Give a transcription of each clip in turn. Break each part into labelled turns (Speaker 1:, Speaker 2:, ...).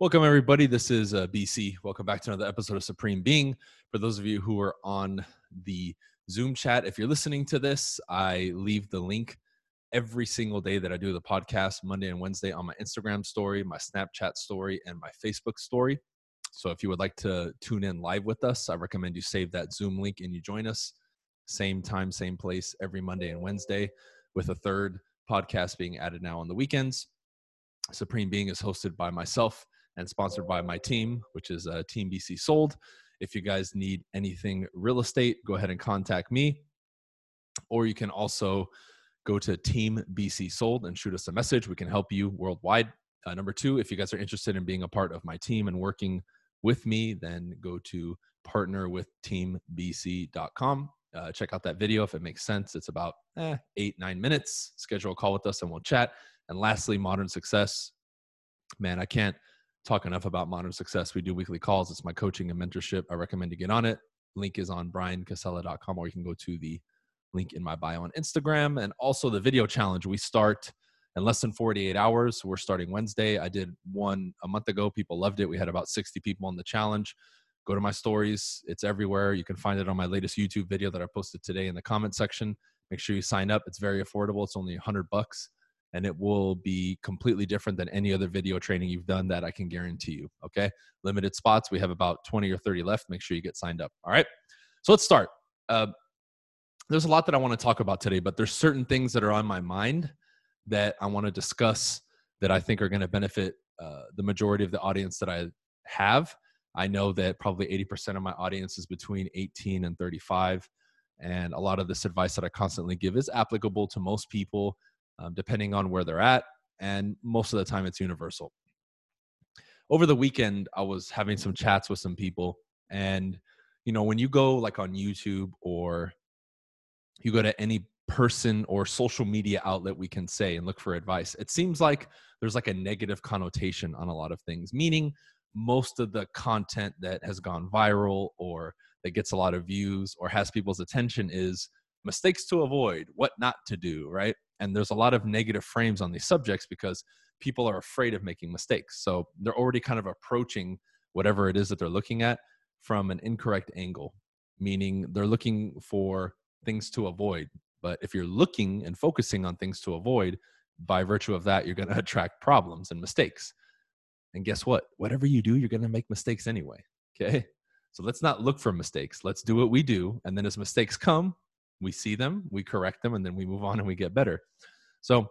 Speaker 1: Welcome, everybody. This is uh, BC. Welcome back to another episode of Supreme Being. For those of you who are on the Zoom chat, if you're listening to this, I leave the link every single day that I do the podcast, Monday and Wednesday, on my Instagram story, my Snapchat story, and my Facebook story. So if you would like to tune in live with us, I recommend you save that Zoom link and you join us. Same time, same place, every Monday and Wednesday, with a third podcast being added now on the weekends. Supreme Being is hosted by myself and sponsored by my team, which is uh, Team BC Sold. If you guys need anything real estate, go ahead and contact me. Or you can also go to Team BC Sold and shoot us a message. We can help you worldwide. Uh, number two, if you guys are interested in being a part of my team and working with me, then go to partnerwithteambc.com. Uh, check out that video if it makes sense. It's about eh, eight, nine minutes. Schedule a call with us and we'll chat. And lastly, modern success. Man, I can't talk enough about modern success. We do weekly calls. It's my coaching and mentorship. I recommend you get on it. Link is on bryancasella.com or you can go to the link in my bio on Instagram. And also the video challenge. We start in less than 48 hours. We're starting Wednesday. I did one a month ago. People loved it. We had about 60 people on the challenge. Go to my stories. It's everywhere. You can find it on my latest YouTube video that I posted today in the comment section. Make sure you sign up. It's very affordable. It's only 100 bucks and it will be completely different than any other video training you've done that I can guarantee you. Okay. Limited spots. We have about 20 or 30 left. Make sure you get signed up. All right. So let's start. Uh, there's a lot that I want to talk about today, but there's certain things that are on my mind that I want to discuss that I think are going to benefit uh, the majority of the audience that I have. I know that probably 80% of my audience is between 18 and 35. And a lot of this advice that I constantly give is applicable to most people um, depending on where they're at. And most of the time, it's universal. Over the weekend, I was having some chats with some people. And, you know, when you go like on YouTube or you go to any person or social media outlet we can say and look for advice it seems like there's like a negative connotation on a lot of things meaning most of the content that has gone viral or that gets a lot of views or has people's attention is mistakes to avoid what not to do right and there's a lot of negative frames on these subjects because people are afraid of making mistakes. So they're already kind of approaching whatever it is that they're looking at from an incorrect angle meaning they're looking for things to avoid. But if you're looking and focusing on things to avoid by virtue of that you're going to attract problems and mistakes. And guess what? Whatever you do you're going to make mistakes anyway okay? So let's not look for mistakes. Let's do what we do and then as mistakes come we see them, we correct them, and then we move on and we get better. So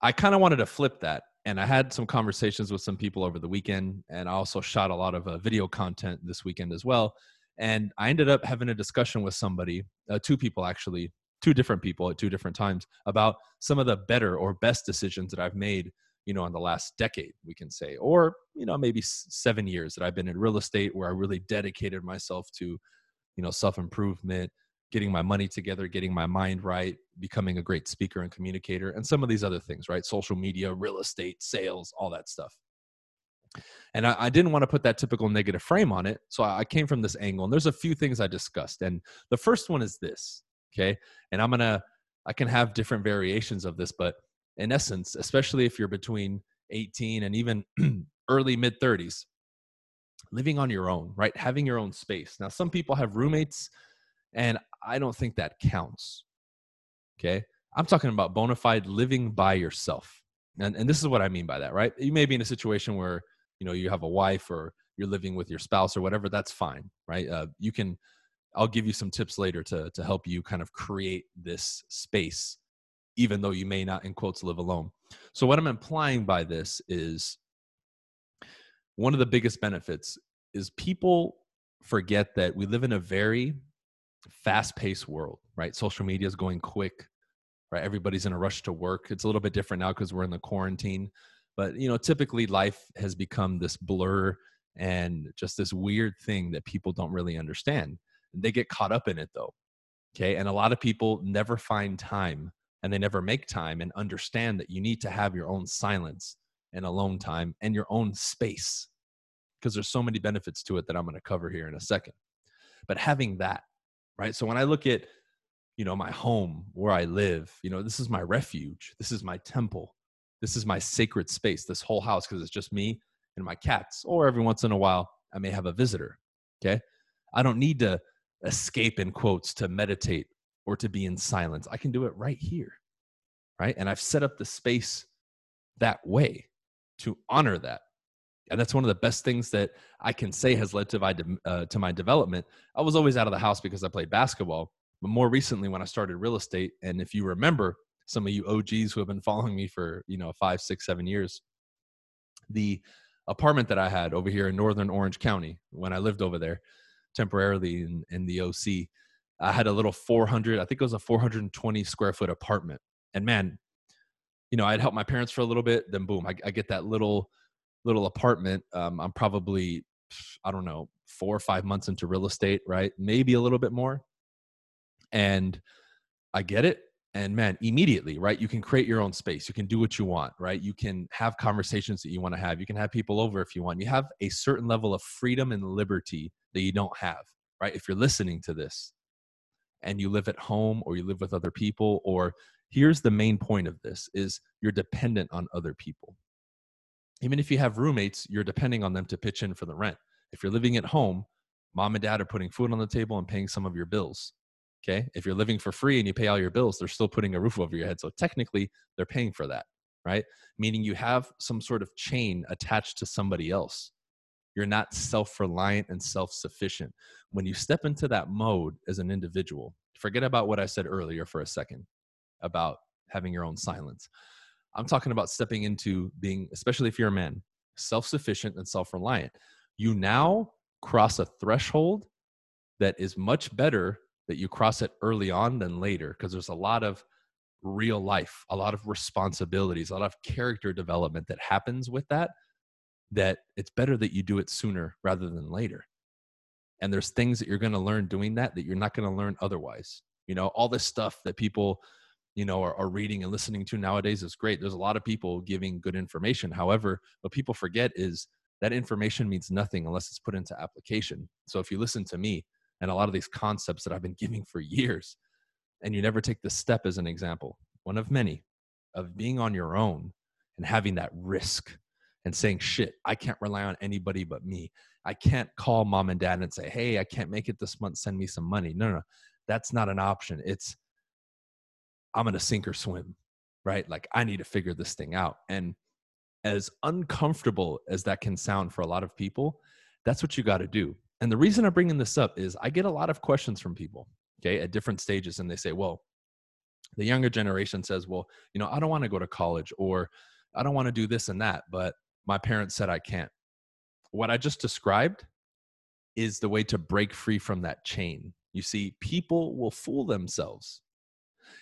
Speaker 1: I kind of wanted to flip that. And I had some conversations with some people over the weekend, and I also shot a lot of uh, video content this weekend as well. And I ended up having a discussion with somebody, uh, two people actually, two different people at two different times, about some of the better or best decisions that I've made you know in the last decade we can say or you know maybe seven years that i've been in real estate where i really dedicated myself to you know self improvement getting my money together, getting my mind right, becoming a great speaker and communicator, and some of these other things, right? Social media, real estate, sales, all that stuff. And I, I didn't want to put that typical negative frame on it. So I, I came from this angle. And there's a few things I discussed. And the first one is this, okay? And I'm going to, I can have different variations of this, but in essence, especially if you're between 18 and even early mid 30s, living on your own, right? Having your own space. Now, some people have roommates and I don't think that counts. Okay. I'm talking about bona fide living by yourself. And, and this is what I mean by that, right? You may be in a situation where, you know, you have a wife or you're living with your spouse or whatever. That's fine, right? Uh, you can, I'll give you some tips later to, to help you kind of create this space, even though you may not, in quotes, live alone. So, what I'm implying by this is one of the biggest benefits is people forget that we live in a very fast paced world, right? Social media is going quick, right? Everybody's in a rush to work. It's a little bit different now because we're in the quarantine. But, you know, typically life has become this blur and just this weird thing that people don't really understand. They get caught up in it though. Okay. And a lot of people never find time and they never make time and understand that you need to have your own silence and alone time and your own space because there's so many benefits to it that I'm going to cover here in a second. But having that, right so when i look at you know my home where i live you know this is my refuge this is my temple this is my sacred space this whole house because it's just me and my cats, or every once in a while, I may have a visitor. Okay. I don't need to escape in quotes to meditate or to be in silence. I can do it right here. Right. And I've set up the space that way to honor that. And that's one of the best things that I can say has led to my, uh, to my development. I was always out of the house because I played basketball. But more recently, when I started real estate, and if you remember, some of you OGs who have been following me for you know five, six, seven years, the apartment that I had over here in Northern Orange County when I lived over there temporarily in, in the OC, I had a little 400, I think it was a 420 square foot apartment. And man, you know, I'd help my parents for a little bit, then boom, I, I get that little little apartment. Um, I'm probably, I don't know, four or five months into real estate, right? Maybe a little bit more. And I get it and man immediately right you can create your own space you can do what you want right you can have conversations that you want to have you can have people over if you want you have a certain level of freedom and liberty that you don't have right if you're listening to this and you live at home or you live with other people or here's the main point of this is you're dependent on other people even if you have roommates you're depending on them to pitch in for the rent if you're living at home mom and dad are putting food on the table and paying some of your bills Okay. If you're living for free and you pay all your bills, they're still putting a roof over your head. So technically, they're paying for that, right? Meaning you have some sort of chain attached to somebody else. You're not self reliant and self sufficient. When you step into that mode as an individual, forget about what I said earlier for a second about having your own silence. I'm talking about stepping into being, especially if you're a man, self sufficient and self reliant. You now cross a threshold that is much better that you cross it early on than later because there's a lot of real life, a lot of responsibilities, a lot of character development that happens with that that it's better that you do it sooner rather than later. And there's things that you're going to learn doing that that you're not going to learn otherwise. You know, all this stuff that people, you know, are, are reading and listening to nowadays is great. There's a lot of people giving good information. However, what people forget is that information means nothing unless it's put into application. So if you listen to me, and a lot of these concepts that I've been giving for years. And you never take the step as an example, one of many, of being on your own and having that risk and saying, shit, I can't rely on anybody but me. I can't call mom and dad and say, hey, I can't make it this month, send me some money. No, no, no. that's not an option. It's, I'm going to sink or swim, right? Like, I need to figure this thing out. And as uncomfortable as that can sound for a lot of people, that's what you got to do. And the reason I'm bringing this up is I get a lot of questions from people, okay, at different stages, and they say, well, the younger generation says, well, you know, I don't want to go to college or I don't want to do this and that, but my parents said I can't. What I just described is the way to break free from that chain. You see, people will fool themselves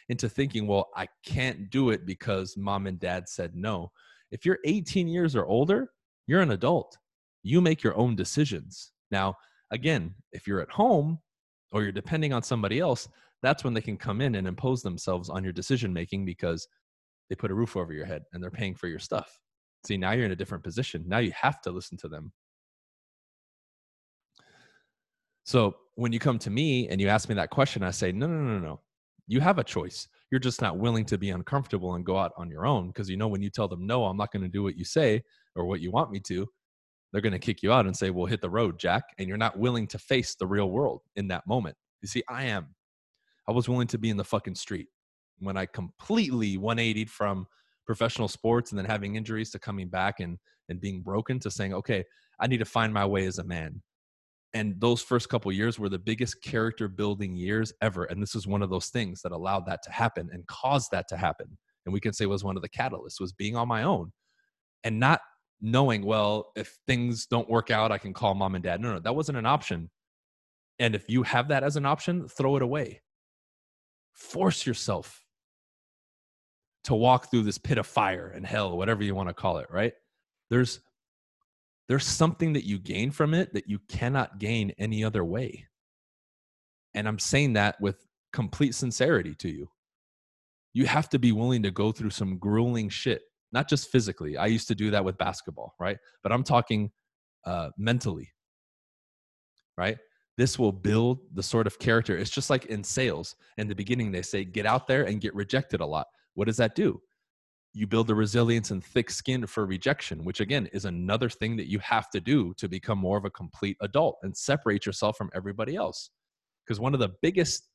Speaker 1: into thinking, well, I can't do it because mom and dad said no. If you're 18 years or older, you're an adult. You make your own decisions. Now, Again, if you're at home or you're depending on somebody else, that's when they can come in and impose themselves on your decision making because they put a roof over your head and they're paying for your stuff. See, now you're in a different position. Now you have to listen to them. So when you come to me and you ask me that question, I say, no, no, no, no. You have a choice. You're just not willing to be uncomfortable and go out on your own because you know when you tell them, no, I'm not going to do what you say or what you want me to, they're going to kick you out and say, well, hit the road, Jack. And you're not willing to face the real world in that moment. You see, I am. I was willing to be in the fucking street when I completely 180 from professional sports and then having injuries to coming back and, and being broken to saying, okay, I need to find my way as a man. And those first couple years were the biggest character building years ever. And this was one of those things that allowed that to happen and caused that to happen. And we can say was one of the catalysts was being on my own and not knowing, well, if things don't work out, I can call mom and dad. No, no, that wasn't an option. And if you have that as an option, throw it away. Force yourself to walk through this pit of fire and hell, whatever you want to call it, right? There's there's something that you gain from it that you cannot gain any other way. And I'm saying that with complete sincerity to you. You have to be willing to go through some grueling shit not just physically. I used to do that with basketball, right? But I'm talking uh, mentally, right? This will build the sort of character. It's just like in sales. In the beginning, they say, get out there and get rejected a lot. What does that do? You build the resilience and thick skin for rejection, which again is another thing that you have to do to become more of a complete adult and separate yourself from everybody else. Because one of the biggest,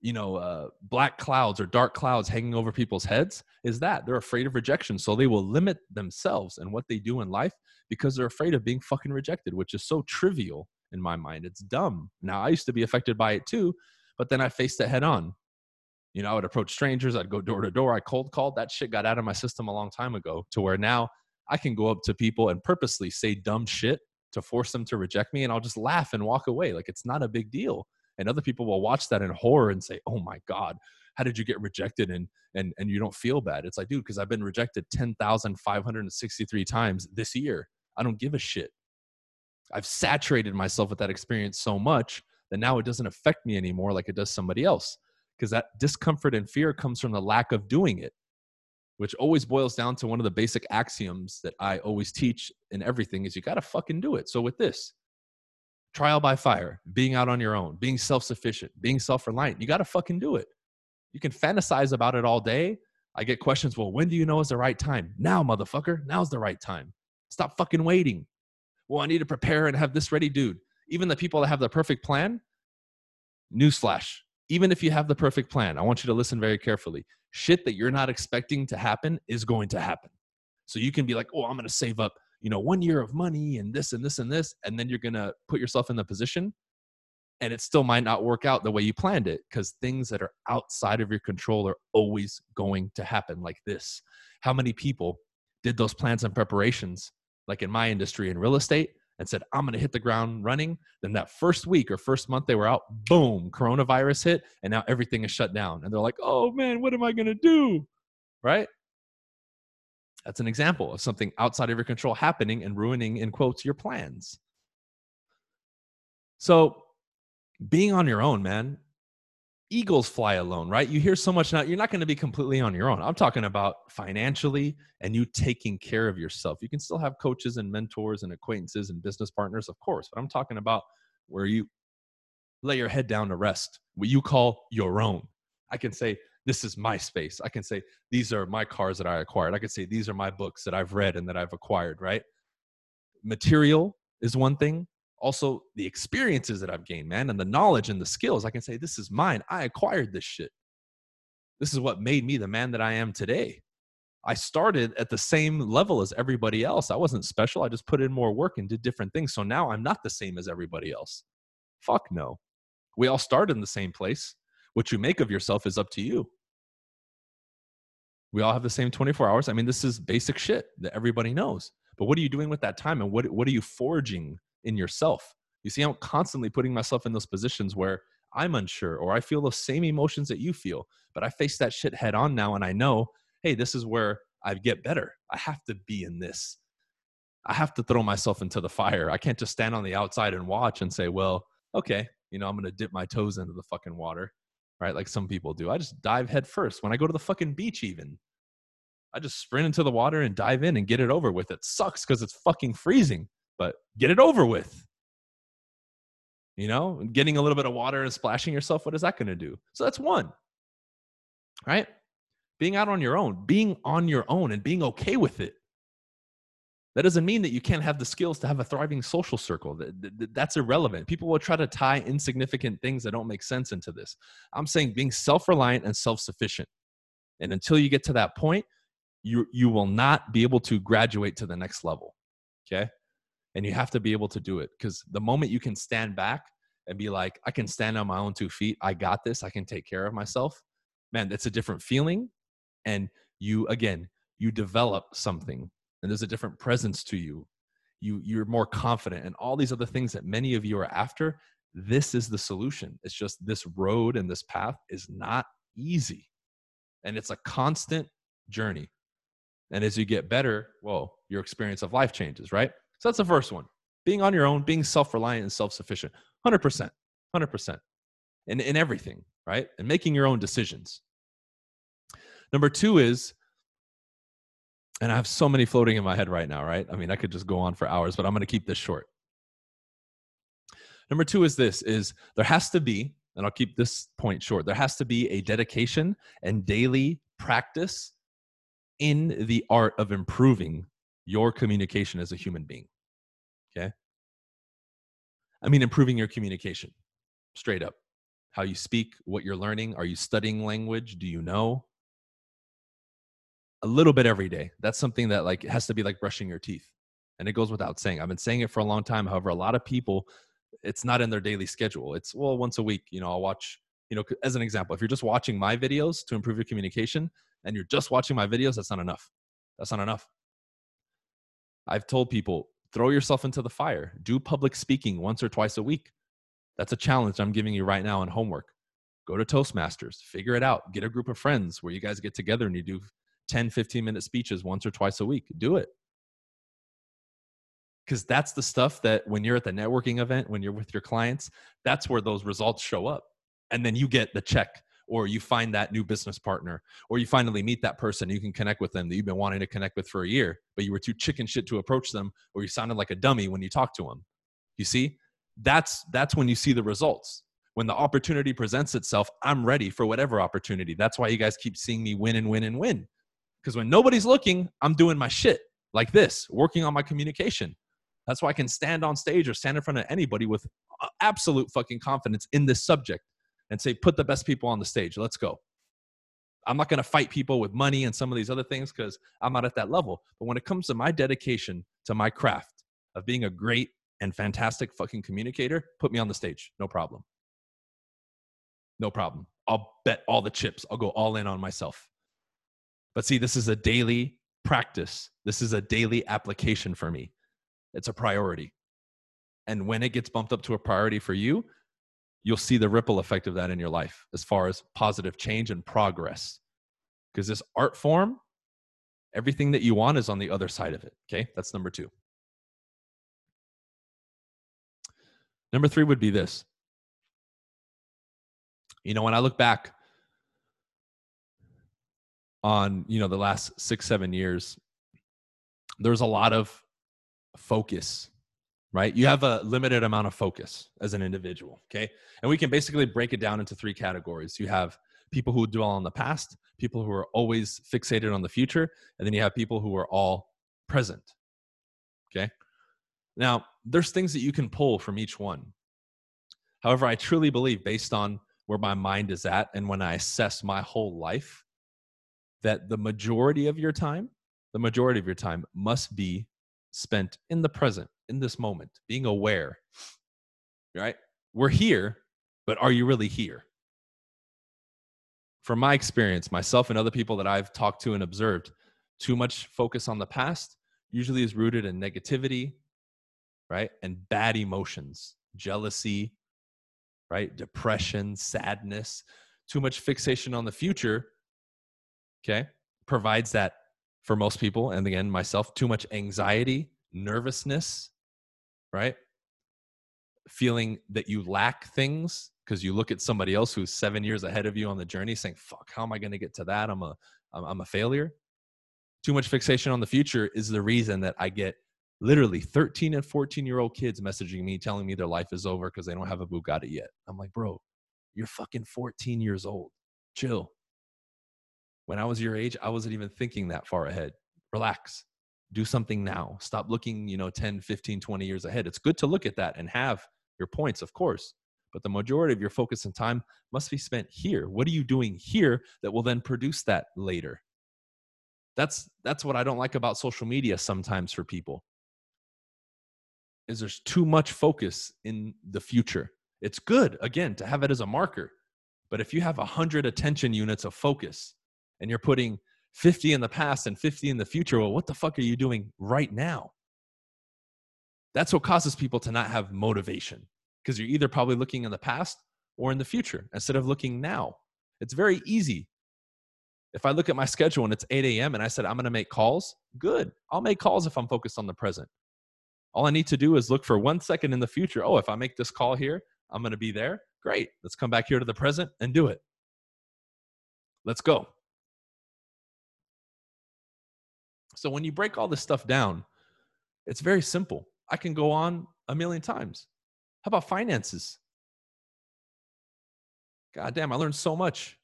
Speaker 1: you know, uh, black clouds or dark clouds hanging over people's heads is that they're afraid of rejection. So they will limit themselves and what they do in life because they're afraid of being fucking rejected, which is so trivial in my mind. It's dumb. Now, I used to be affected by it too, but then I faced it head on you know, I would approach strangers, I'd go door to door, I cold called. That shit got out of my system a long time ago to where now I can go up to people and purposely say dumb shit to force them to reject me and I'll just laugh and walk away. Like it's not a big deal. And other people will watch that in horror and say, "Oh my god, how did you get rejected and and and you don't feel bad?" It's like, dude, because I've been rejected 10,563 times this year. I don't give a shit. I've saturated myself with that experience so much that now it doesn't affect me anymore like it does somebody else because that discomfort and fear comes from the lack of doing it which always boils down to one of the basic axioms that I always teach in everything is you got to fucking do it. So with this, trial by fire, being out on your own, being self-sufficient, being self-reliant, you got to fucking do it. You can fantasize about it all day. I get questions, well, when do you know is the right time? Now, motherfucker, now's the right time. Stop fucking waiting. Well, I need to prepare and have this ready, dude. Even the people that have the perfect plan, newsflash, even if you have the perfect plan, I want you to listen very carefully. Shit that you're not expecting to happen is going to happen. So you can be like, oh, I'm going to save up, you know, one year of money and this and this and this. And then you're going to put yourself in the position and it still might not work out the way you planned it because things that are outside of your control are always going to happen like this. How many people did those plans and preparations, like in my industry in real estate, and said, I'm going to hit the ground running. Then that first week or first month they were out, boom, coronavirus hit, and now everything is shut down. And they're like, oh man, what am I going to do? Right? That's an example of something outside of your control happening and ruining, in quotes, your plans. So, being on your own, man, eagles fly alone, right? You hear so much now, you're not going to be completely on your own. I'm talking about financially and you taking care of yourself. You can still have coaches and mentors and acquaintances and business partners, of course, but I'm talking about where you lay your head down to rest, what you call your own. I can say, this is my space. I can say, these are my cars that I acquired. I can say, these are my books that I've read and that I've acquired, right? Material is one thing, also the experiences that I've gained, man, and the knowledge and the skills. I can say, this is mine. I acquired this shit. This is what made me the man that I am today. I started at the same level as everybody else. I wasn't special. I just put in more work and did different things. So now I'm not the same as everybody else. Fuck no. We all started in the same place. What you make of yourself is up to you. We all have the same 24 hours. I mean, this is basic shit that everybody knows. But what are you doing with that time and what, what are you forging in yourself. You see, I'm constantly putting myself in those positions where I'm unsure or I feel those same emotions that you feel, but I face that shit head on now and I know, hey, this is where I get better. I have to be in this. I have to throw myself into the fire. I can't just stand on the outside and watch and say, well, okay, you know, I'm going to dip my toes into the fucking water, right? Like some people do. I just dive head first. When I go to the fucking beach, even, I just sprint into the water and dive in and get it over with. It sucks because it's fucking freezing but get it over with. You know, getting a little bit of water and splashing yourself, what is that going to do? So that's one, right? Being out on your own, being on your own and being okay with it. That doesn't mean that you can't have the skills to have a thriving social circle. That's irrelevant. People will try to tie insignificant things that don't make sense into this. I'm saying being self reliant and self sufficient. And until you get to that point, you, you will not be able to graduate to the next level. Okay and you have to be able to do it because the moment you can stand back and be like i can stand on my own two feet i got this i can take care of myself man that's a different feeling and you again you develop something and there's a different presence to you. You you're more confident and all these other things that many of you are after this is the solution. It's just this road and this path is not easy and it's a constant journey and as you get better well your experience of life changes right so that's the first one. Being on your own, being self-reliant and self-sufficient. 100%. 100%. In, in everything, right? And making your own decisions. Number two is, and I have so many floating in my head right now, right? I mean, I could just go on for hours, but I'm going to keep this short. Number two is this is there has to be, and I'll keep this point short, there has to be a dedication and daily practice in the art of improving your communication as a human being. Okay. I mean, improving your communication straight up. How you speak, what you're learning. Are you studying language? Do you know? A little bit every day. That's something that like has to be like brushing your teeth. And it goes without saying. I've been saying it for a long time. However, a lot of people, it's not in their daily schedule. It's well, once a week, you know, I'll watch, you know, as an example, if you're just watching my videos to improve your communication and you're just watching my videos, that's not enough. That's not enough. I've told people throw yourself into the fire, do public speaking once or twice a week. That's a challenge I'm giving you right now in homework. Go to Toastmasters, figure it out, get a group of friends where you guys get together and you do 10, 15 minute speeches once or twice a week. Do it because that's the stuff that when you're at the networking event, when you're with your clients, that's where those results show up. And then you get the check or you find that new business partner or you finally meet that person you can connect with them that you've been wanting to connect with for a year but you were too chicken shit to approach them or you sounded like a dummy when you talked to them you see? That's that's when you see the results. When the opportunity presents itself i'm ready for whatever opportunity. That's why you guys keep seeing me win and win and win. Because when nobody's looking i'm doing my shit like this working on my communication. That's why I can stand on stage or stand in front of anybody with absolute fucking confidence in this subject and say, put the best people on the stage. Let's go. I'm not going to fight people with money and some of these other things because I'm not at that level. But when it comes to my dedication to my craft of being a great and fantastic fucking communicator, put me on the stage. No problem. No problem. I'll bet all the chips. I'll go all in on myself. But see, this is a daily practice. This is a daily application for me. It's a priority. And when it gets bumped up to a priority for you, you'll see the ripple effect of that in your life as far as positive change and progress. Because this art form, everything that you want is on the other side of it. Okay, that's number two. Number three would be this. You know, when I look back on, you know, the last six, seven years, there's a lot of focus right? You have a limited amount of focus as an individual okay? And we can basically break it down into three categories. You have people who dwell on the past people who are always fixated on the future and then you have people who are all present okay? Now there's things that you can pull from each one. However i truly believe based on where my mind is at and when i assess my whole life that the majority of your time the majority of your time must be spent in the present, in this moment, being aware, right? We're here, but are you really here? From my experience, myself and other people that I've talked to and observed, too much focus on the past usually is rooted in negativity, right? And bad emotions, jealousy, right? Depression, sadness. Too much fixation on the future, okay, provides that for most people, and again, myself, too much anxiety, nervousness, right? Feeling that you lack things because you look at somebody else who's seven years ahead of you on the journey saying, fuck, how am I going to get to that? I'm a, I'm a failure. Too much fixation on the future is the reason that I get literally 13 and 14 year old kids messaging me telling me their life is over because they don't have a Bugatti yet. I'm like, bro, you're fucking 14 years old. Chill. When I was your age, I wasn't even thinking that far ahead. Relax. Do something now. Stop looking, you know, 10, 15, 20 years ahead. It's good to look at that and have your points, of course. But the majority of your focus and time must be spent here. What are you doing here that will then produce that later? That's that's what I don't like about social media sometimes for people. Is there's too much focus in the future. It's good again to have it as a marker. But if you have 100 attention units of focus and you're putting 50 in the past and 50 in the future, well, what the fuck are you doing right now? That's what causes people to not have motivation because you're either probably looking in the past or in the future instead of looking now. It's very easy. If I look at my schedule and it's 8 a.m. and I said, I'm going to make calls, good. I'll make calls if I'm focused on the present. All I need to do is look for one second in the future. Oh, if I make this call here, I'm going to be there. Great. Let's come back here to the present and do it. Let's go. So when you break all this stuff down, it's very simple. I can go on a million times. How about finances? God damn, I learned so much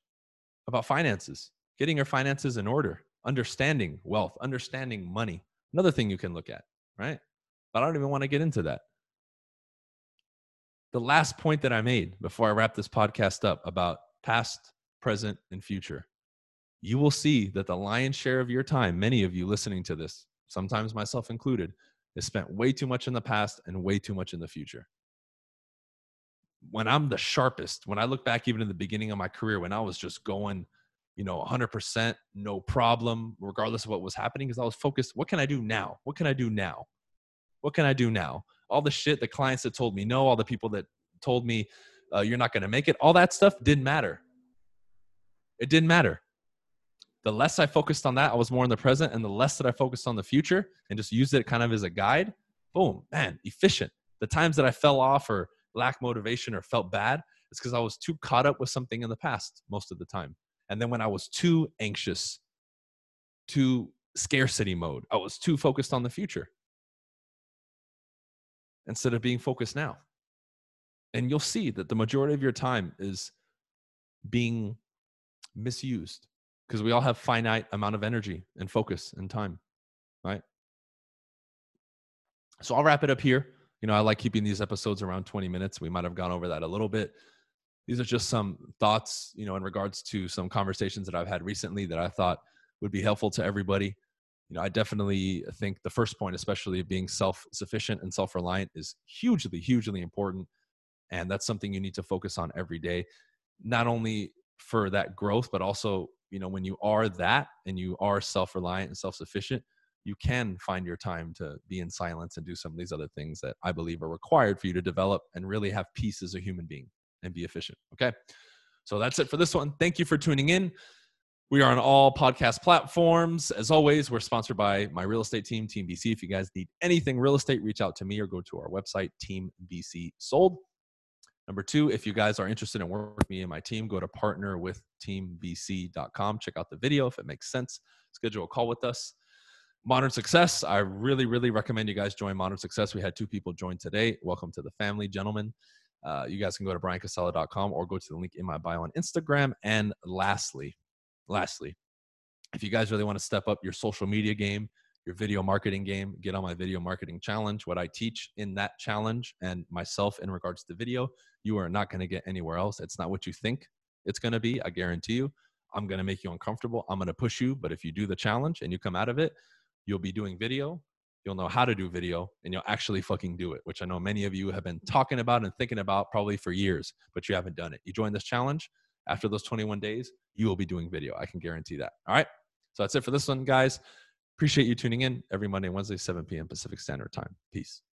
Speaker 1: about finances, getting your finances in order. understanding wealth, understanding money. Another thing you can look at, right? But I don't even want to get into that. The last point that I made before I wrap this podcast up about past, present, and future, you will see that the lion's share of your time, many of you listening to this, sometimes myself included, is spent way too much in the past and way too much in the future. When I'm the sharpest, when I look back even in the beginning of my career, when I was just going, you know, 100%, no problem, regardless of what was happening, because I was focused, what can I do now? What can I do now? What can I do now? All the shit, the clients that told me no, all the people that told me uh, you're not going to make it, all that stuff didn't matter. It didn't matter the less I focused on that, I was more in the present, and the less that I focused on the future and just used it kind of as a guide, boom, man, efficient. The times that I fell off or lacked motivation or felt bad, it's because I was too caught up with something in the past most of the time. And then when I was too anxious, too scarcity mode, I was too focused on the future instead of being focused now. And you'll see that the majority of your time is being misused because we all have finite amount of energy and focus and time right? So i'll wrap it up here. You know i like keeping these episodes around 20 minutes. We might have gone over that a little bit. These are just some thoughts you know in regards to some conversations that i've had recently that i thought would be helpful to everybody. You know i definitely think the first point especially of being self-sufficient and self-reliant is hugely hugely important and that's something you need to focus on every day not only for that growth but also you know when you are that and you are self-reliant and self-sufficient you can find your time to be in silence and do some of these other things that i believe are required for you to develop and really have peace as a human being and be efficient okay so that's it for this one thank you for tuning in we are on all podcast platforms. As always, we're sponsored by my real estate team, Team BC. If you guys need anything real estate, reach out to me or go to our website, Team BC Sold. Number two, if you guys are interested in working with me and my team, go to partnerwithteambc.com. Check out the video if it makes sense. Schedule a call with us. Modern Success, I really, really recommend you guys join Modern Success. We had two people join today. Welcome to the family, gentlemen. Uh, you guys can go to bryancasella.com or go to the link in my bio on Instagram. And lastly, lastly, if you guys really want to step up your social media game, your video marketing game, get on my video marketing challenge. What I teach in that challenge and myself in regards to video, you are not going to get anywhere else. It's not what you think it's going to be. I guarantee you. I'm going to make you uncomfortable. I'm going to push you. But if you do the challenge and you come out of it, you'll be doing video. You'll know how to do video and you'll actually fucking do it, which I know many of you have been talking about and thinking about probably for years, but you haven't done it. You join this challenge. After those 21 days, you will be doing video. I can guarantee that. All right. So that's it for this one, guys. Appreciate you tuning in every Monday, Wednesday, 7 p.m. Pacific Standard Time. Peace.